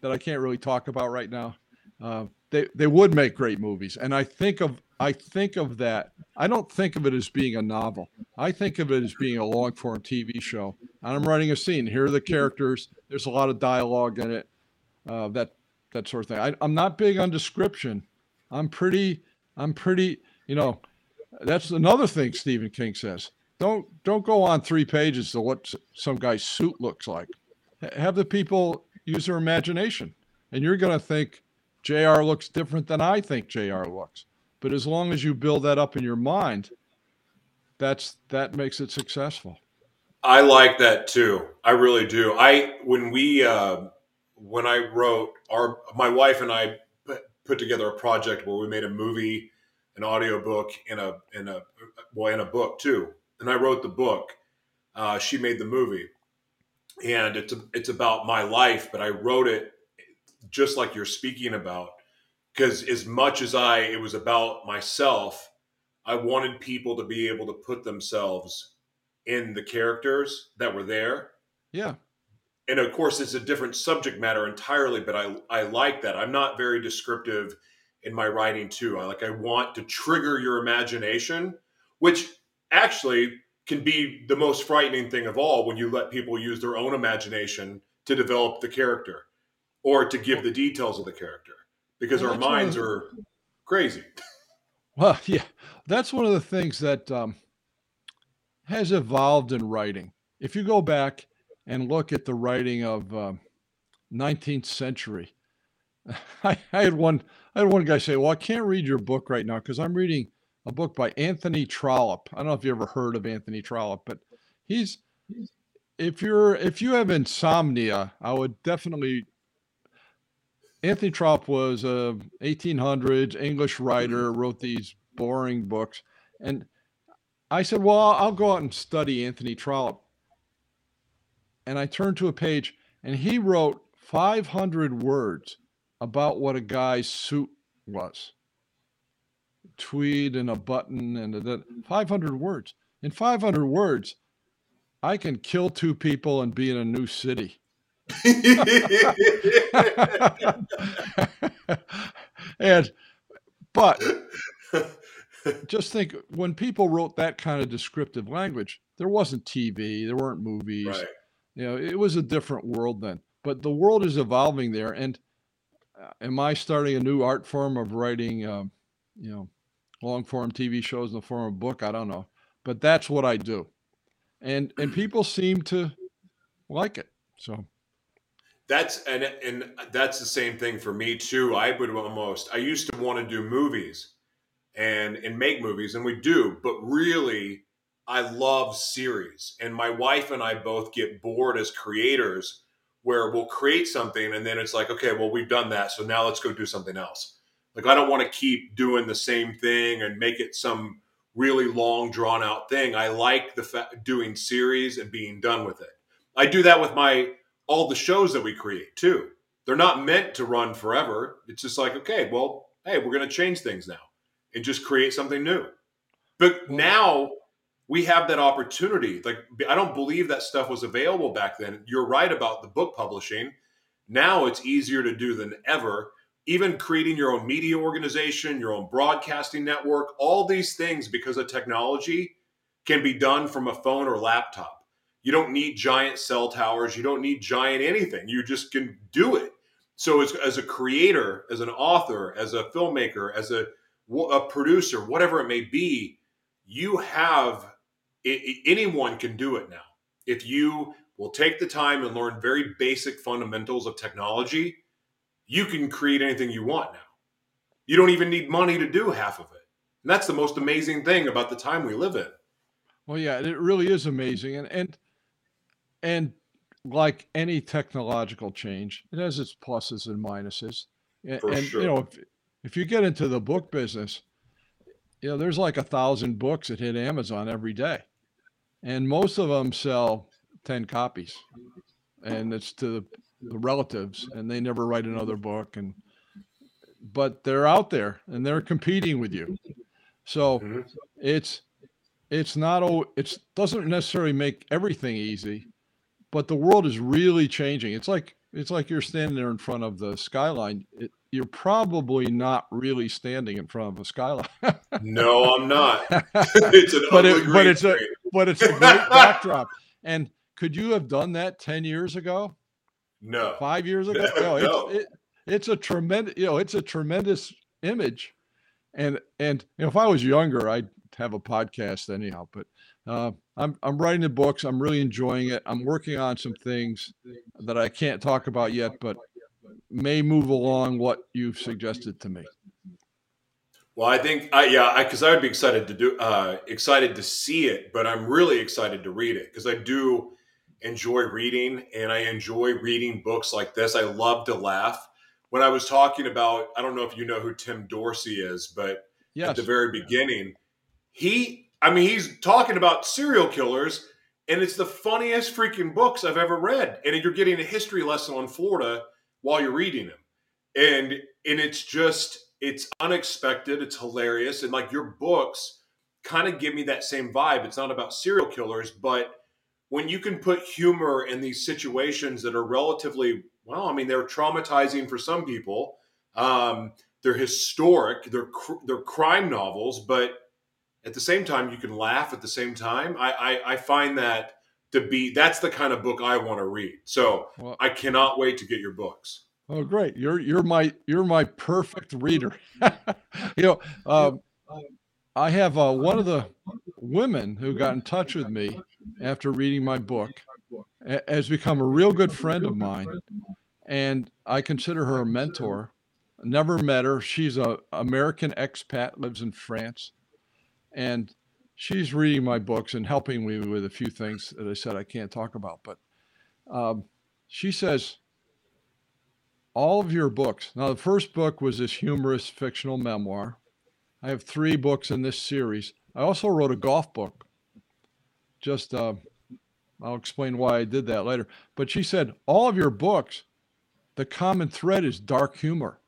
S4: that I can't really talk about right now. Uh, they they would make great movies, and I think of I think of that. I don't think of it as being a novel. I think of it as being a long form TV show. And I'm writing a scene. Here are the characters. There's a lot of dialogue in it. Uh, that that sort of thing. I, I'm not big on description. I'm pretty. I'm pretty. You know, that's another thing Stephen King says. Don't don't go on three pages to what some guy's suit looks like. Have the people use their imagination, and you're going to think J.R. looks different than I think J.R. looks. But as long as you build that up in your mind, that's that makes it successful.
S1: I like that too. I really do. I when we uh, when I wrote our my wife and I put together a project where we made a movie, an audio book, and a in a well, and a book too. And I wrote the book. Uh, she made the movie, and it's a, it's about my life. But I wrote it just like you're speaking about, because as much as I it was about myself, I wanted people to be able to put themselves in the characters that were there.
S4: Yeah
S1: and of course it's a different subject matter entirely but i i like that i'm not very descriptive in my writing too i like i want to trigger your imagination which actually can be the most frightening thing of all when you let people use their own imagination to develop the character or to give the details of the character because well, our minds are crazy [LAUGHS]
S4: well yeah that's one of the things that um, has evolved in writing if you go back and look at the writing of uh, 19th century. [LAUGHS] I, I, had one I had one guy say, "Well, I can't read your book right now because I'm reading a book by Anthony Trollope. I don't know if you ever heard of Anthony Trollope, but he's if you're if you have insomnia, I would definitely Anthony Trollope was a 1800s English writer, wrote these boring books, and I said, "Well, I'll go out and study Anthony Trollope." and I turned to a page and he wrote 500 words about what a guy's suit was tweed and a button and a, 500 words. In 500 words, I can kill two people and be in a new city. [LAUGHS] and but just think when people wrote that kind of descriptive language, there wasn't TV, there weren't movies. Right. You know, it was a different world then, but the world is evolving there. And am I starting a new art form of writing, uh, you know, long form TV shows in the form of book? I don't know, but that's what I do, and and people seem to like it. So
S1: that's and and that's the same thing for me too. I would almost I used to want to do movies and and make movies, and we do, but really I love series. And my wife and I both get bored as creators where we'll create something and then it's like, okay, well, we've done that. So now let's go do something else. Like, I don't want to keep doing the same thing and make it some really long, drawn out thing. I like the doing series and being done with it. I do that with my all the shows that we create too. They're not meant to run forever. It's just like, okay, well, hey, we're going to change things now and just create something new. But now we have that opportunity. Like I don't believe that stuff was available back then. You're right about the book publishing. Now it's easier to do than ever. Even creating your own media organization, your own broadcasting network, all these things because of technology can be done from a phone or laptop. You don't need giant cell towers, you don't need giant anything. You just can do it. So as, as a creator, as an author, as a filmmaker, as a, a producer, whatever it may be, you have it, anyone can do it now. If you will take the time and learn very basic fundamentals of technology, you can create anything you want now. You don't even need money to do half of it. And that's the most amazing thing about the time we live in.
S4: Well, yeah, it really is amazing. And and and like any technological change, it has its pluses and minuses. For and sure. you know, if, if you get into the book business, you know, there's like a thousand books that hit Amazon every day and most of them sell 10 copies and it's to the, relatives and they never write another book and but they're out there and they're competing with you so
S1: Mhm.
S4: it's it's not oh it doesn't necessarily make everything easy but the world is really changing it's like it's like you're standing there in front of the skyline it, you're probably not really standing in front of a skyline
S1: No, I'm not. [LAUGHS] [LAUGHS] it's an
S4: But it- but it's a-. but it's a great [LAUGHS] backdrop and could you have done that 10 years ago
S1: no.
S4: five years ago. [LAUGHS]
S1: No.
S4: No, it's, it, it's a tremendous, you know, it's a tremendous image. And and you know, if I was younger, I'd have a podcast anyhow. But uh, I'm I'm writing the books. I'm really enjoying it. I'm working on some things that I can't talk about yet, but may move along what you've suggested to me.
S1: Well, I think I yeah, because I, would be excited to do uh, excited to see it, but I'm really excited to read it because I do enjoy reading and I enjoy reading books like this. I love to laugh. When I was talking about, I don't know if you know who Tim Dorsey is, but at the very beginning, he, I mean, he's talking about serial killers, and it's the funniest freaking books I've ever read. And you're getting a history lesson on Florida while you're reading them, and and it's just it's unexpected, it's hilarious, and like your books kind of give me that same vibe. It's not about serial killers, but when you can put humor in these situations that are relatively well, I mean, they're traumatizing for some people. Um, they're historic. They're cr- they're crime novels, but at the same time, you can laugh. At the same time, I I, I find that to be that's the kind of book I want to read. So
S4: Well-
S1: I cannot wait to get your books.
S4: Oh, great! You're you're my you're my perfect reader. [LAUGHS] you know, um, I have uh, one of the women who got in touch with me after reading my book has become a real good friend of mine, and I consider her a mentor. Never met her. She's a American expat, lives in France, and she's reading my books and helping me with a few things that I said I can't talk about. But um, she says all of your books. Now, the first book was this humorous fictional memoir. I have three books in this series. I also wrote a golf book. Just, uh, I'll explain why I did that later. But she said, all of your books, the common thread is dark humor.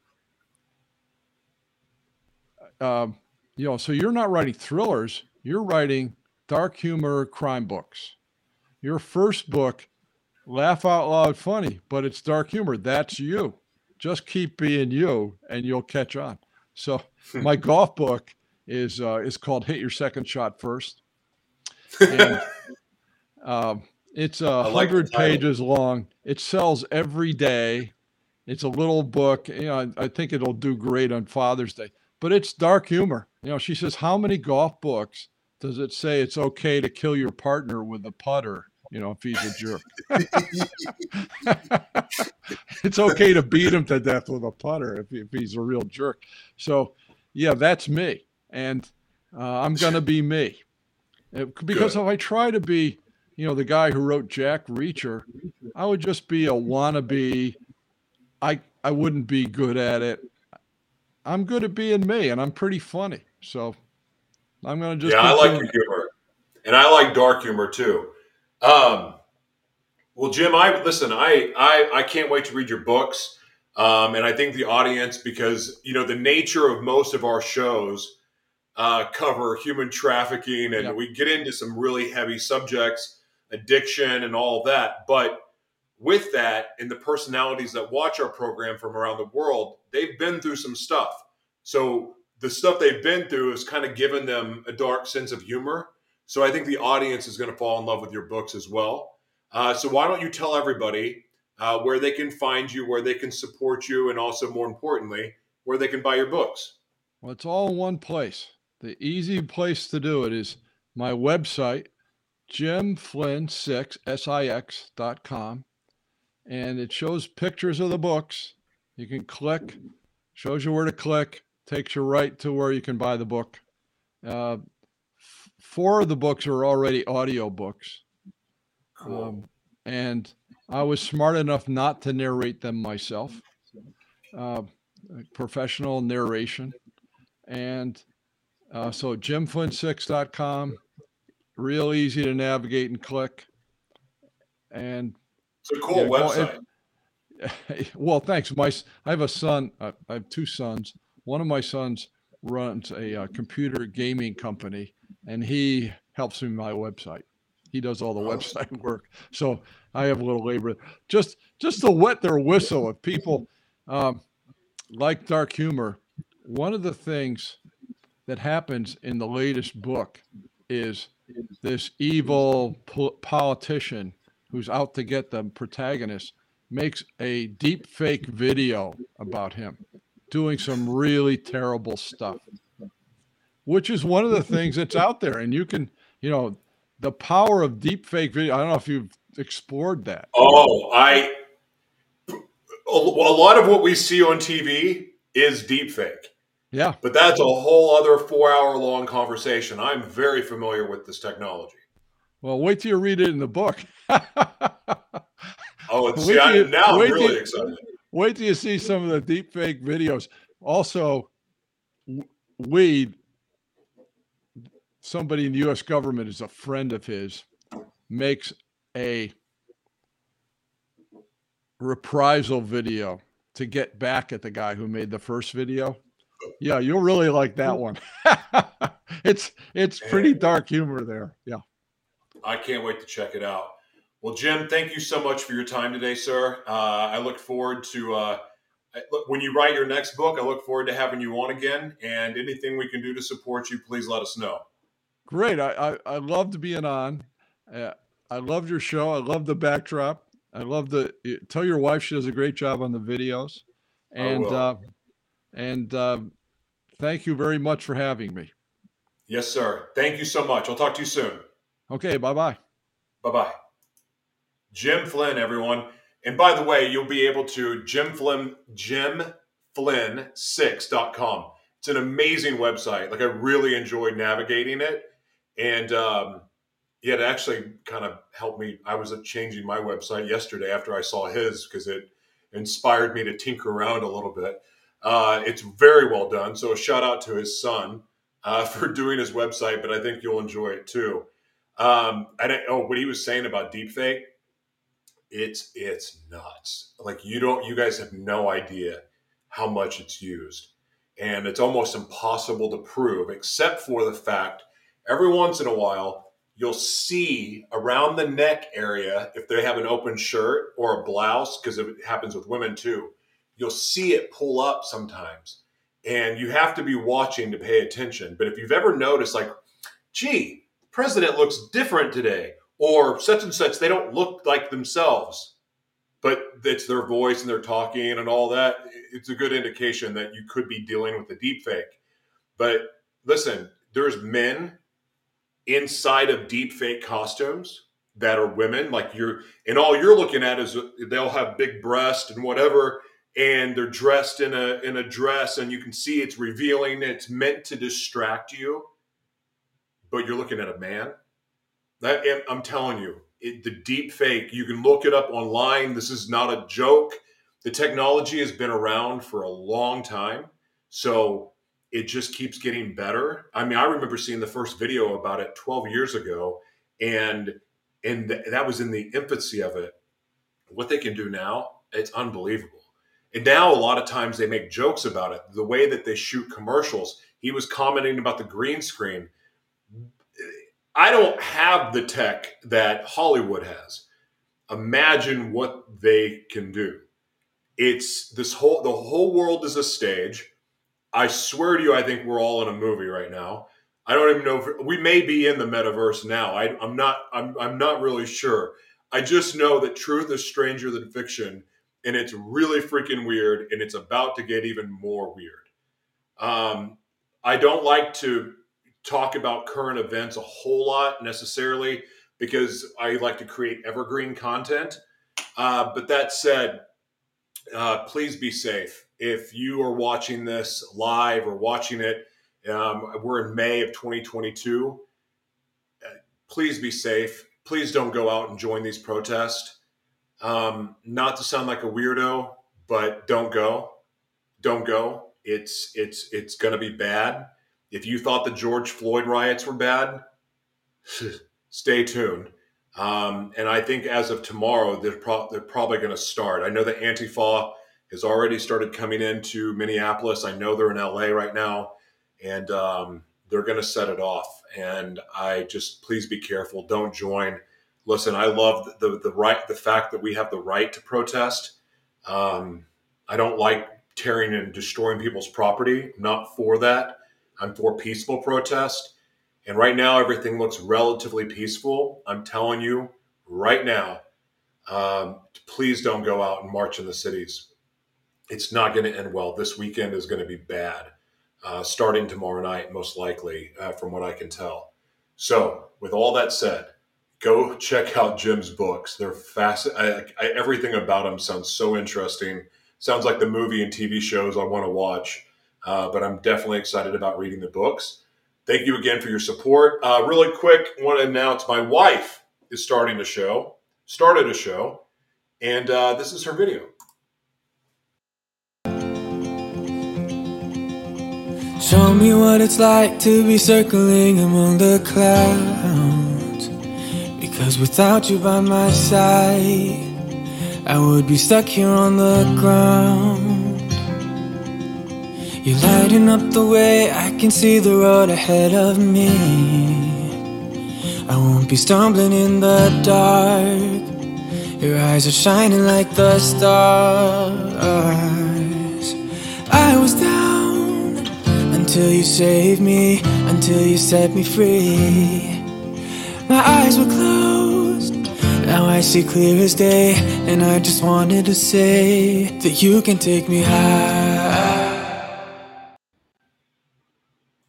S4: Um, you know, so you're not writing thrillers, you're writing dark humor crime books. Your first book laugh out loud funny, but it's dark humor. That's you. Just keep being you, and you'll catch on. So [LAUGHS] my golf book is uh, is called "Hit Your Second Shot First. And, [LAUGHS] um, it's a
S1: like the
S4: hundred
S1: title.
S4: pages long. It sells every day. It's a little book. You know, I, I think it'll do great on Father's Day. But it's dark humor. You know, she says, "How many golf books does it say it's okay to kill your partner with a putter?" You know, if he's a jerk. [LAUGHS] it's okay to beat him to death with a putter if, if he's a real jerk. So, yeah, that's me. And uh, I'm going to be me. Uh, Because
S1: Good.
S4: if I try to be, you know, the guy who wrote Jack Reacher, I would just be a wannabe. I, I wouldn't be good at it. I'm good at being me, and I'm pretty funny. So I'm going to just.
S1: yeah, I like your humor, and I like dark humor too. Um, well, Jim, I listen. I I I can't wait to read your books, um, and I think the audience because you know the nature of most of our shows uh, cover human trafficking, and
S4: Yeah.
S1: we get into some really heavy subjects, addiction, and all that. But with that, and the personalities that watch our program from around the world, they've been through some stuff. So the stuff they've been through has kind of given them a dark sense of humor. So I think the audience is going to fall in love with your books as well. Uh, so why don't you tell everybody uh, where they can find you, where they can support you, and also more importantly, where they can buy your books?
S4: Well, it's all in one place. The easy place to do it is my website, jimflynn6, S-I-X dot com. And it shows pictures of the books. You can click, shows you where to click, takes you right to where you can buy the book. Uh, four of the books are already audio books. Um, and I was smart enough not to narrate them myself. Uh, professional narration. And uh, so jimflynn6.com. real easy to navigate and click. And
S1: it's a cool yeah, website.
S4: It, [LAUGHS] well, thanks. My I have a son. Uh, I have two sons. One of my sons runs a uh, computer gaming company, and he helps me my website. He does all the oh. website [LAUGHS] work. So I have a little labor just just to wet their whistle. If people um, like dark humor, one of the things that happens in the latest book is this evil po- politician who's out to get the protagonist makes a deep fake video about him doing some really terrible stuff which is one of the things that's [LAUGHS] out there and you can you know the power of deep fake video i don't know if you've explored that
S1: oh i a lot of what we see on tv is deep fake
S4: yeah.
S1: But that's a whole other four hour long conversation. I'm very familiar with this technology.
S4: Well, wait till you read it in the book.
S1: oh, [LAUGHS] it's, yeah, you, now I'm really
S4: you,
S1: excited.
S4: Wait till you see some of the deep fake videos. Also, we, somebody in the U.S. government is a friend of his, makes a reprisal video to get back at the guy who made the first video. Yeah, you'll really like that one. [LAUGHS] it's it's pretty dark humor there. Yeah.
S1: I can't wait to check it out. Well, Jim, thank you so much for your time today, sir. Uh, I look forward to uh, when you write your next book. I look forward to having you on again. And anything we can do to support you, please let us know.
S4: Great. I I, I loved being on. Uh, I loved your show. I love the backdrop. I love the tell your wife she does a great job on the videos. And uh, and um, thank you very much for having me.
S1: Yes, sir. Thank you so much. I'll talk to you soon.
S4: Okay. Bye bye.
S1: Bye bye. Jim Flynn, everyone. And by the way, you'll be able to Jim Flynn, jimflynn6.com. It's an amazing website. Like I really enjoyed navigating it. And um, it actually kind of helped me. I was changing my website yesterday after I saw his because it inspired me to tinker around a little bit. Uh, it's very well done. So a shout out to his son uh, [LAUGHS] for doing his website, but I think you'll enjoy it too. Um, and oh, what he was saying about deepfake, it's it's nuts. Like you don't, you guys have no idea how much it's used, and it's almost impossible to prove, except for the fact every once in a while you'll see around the neck area if they have an open shirt or a blouse, because it happens with women too you'll see it pull up sometimes. And you have to be watching to pay attention. But if you've ever noticed, like, gee, the president looks different today, or such and such, they don't look like themselves, but it's their voice and they're talking and all that, it's a good indication that you could be dealing with a deep fake. But listen, there's men inside of deep fake costumes that are women like you're and all you're looking at is they'll have big breast and whatever and they're dressed in a in a dress and you can see it's revealing it's meant to distract you but you're looking at a man. That i'm telling you it, the deep fake you can look it up online. This is not a joke. The technology has been around for a long time. So it just keeps getting better i mean i remember seeing the first video about it 12 years ago and and th- that was in the infancy of it what they can do now it's unbelievable and now a lot of times they make jokes about it. The way that they shoot commercials, he was commenting about the green screen. I don't have the tech that Hollywood has. Imagine what they can do. It's this whole the whole world is a stage. I swear to you, I think we're all in a movie right now. I don't even know if we may be in the metaverse now. I, am not. I'm, I'm not really sure. I just know that truth is stranger than fiction and it's really freaking weird, and it's about to get even more weird. Um, I don't like to talk about current events a whole lot necessarily because I like to create evergreen content. Uh, but that said, uh, please be safe. If you are watching this live or watching it, um, we're in May of 2022. Uh, please be safe. Please don't go out and join these protests. Um, not to sound like a weirdo, but don't go. Don't go. It's it's it's going to be bad. If you thought the George Floyd riots were bad, [LAUGHS] stay tuned. Um, and I think as of tomorrow, they're, pro- they're probably going to start. I know that Antifa has already started coming into Minneapolis. I know they're in LA right now, and um, they're going to set it off. And I just please be careful. Don't join. Listen, I love the, the, right, the fact that we have the right to protest. Um, I don't like tearing and destroying people's property. I'm not for that. I'm for peaceful protest. And right now, everything looks relatively peaceful. I'm telling you right now, um, please don't go out and march in the cities. It's not going to end well. This weekend is going to be bad, uh, starting tomorrow night, most likely, uh, from what I can tell. So, with all that said, go check out Jim's books. They're fast. Everything about them sounds so interesting. Sounds like the movie and TV shows I want to watch. Uh, but I'm definitely excited about reading the books. Thank you again for your support. Uh, really quick, want to announce my wife is starting a show, started a show, and uh, this is her video.
S3: Show me what it's like to be circling among the clouds. Because without you by my side, I would be stuck here on the ground. You're lighting up the way, I can see the road ahead of me. I won't be stumbling in the dark. Your eyes are shining like the stars. I was until you saved me, until you set me free. My eyes were closed, now I see clear as day, and I just wanted to say that you can take me high.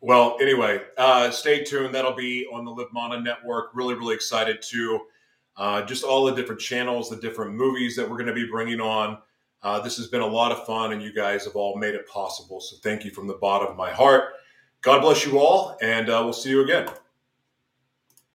S1: Well, anyway, uh, stay tuned. That'll be on the Live Mana Network. Really, really excited to uh, just all the different channels, the different movies that we're going to be bringing on. Uh, this has been a lot of fun, and you guys have all made it possible. So, thank you from the bottom of my heart. God bless you all, and uh, we'll see you again.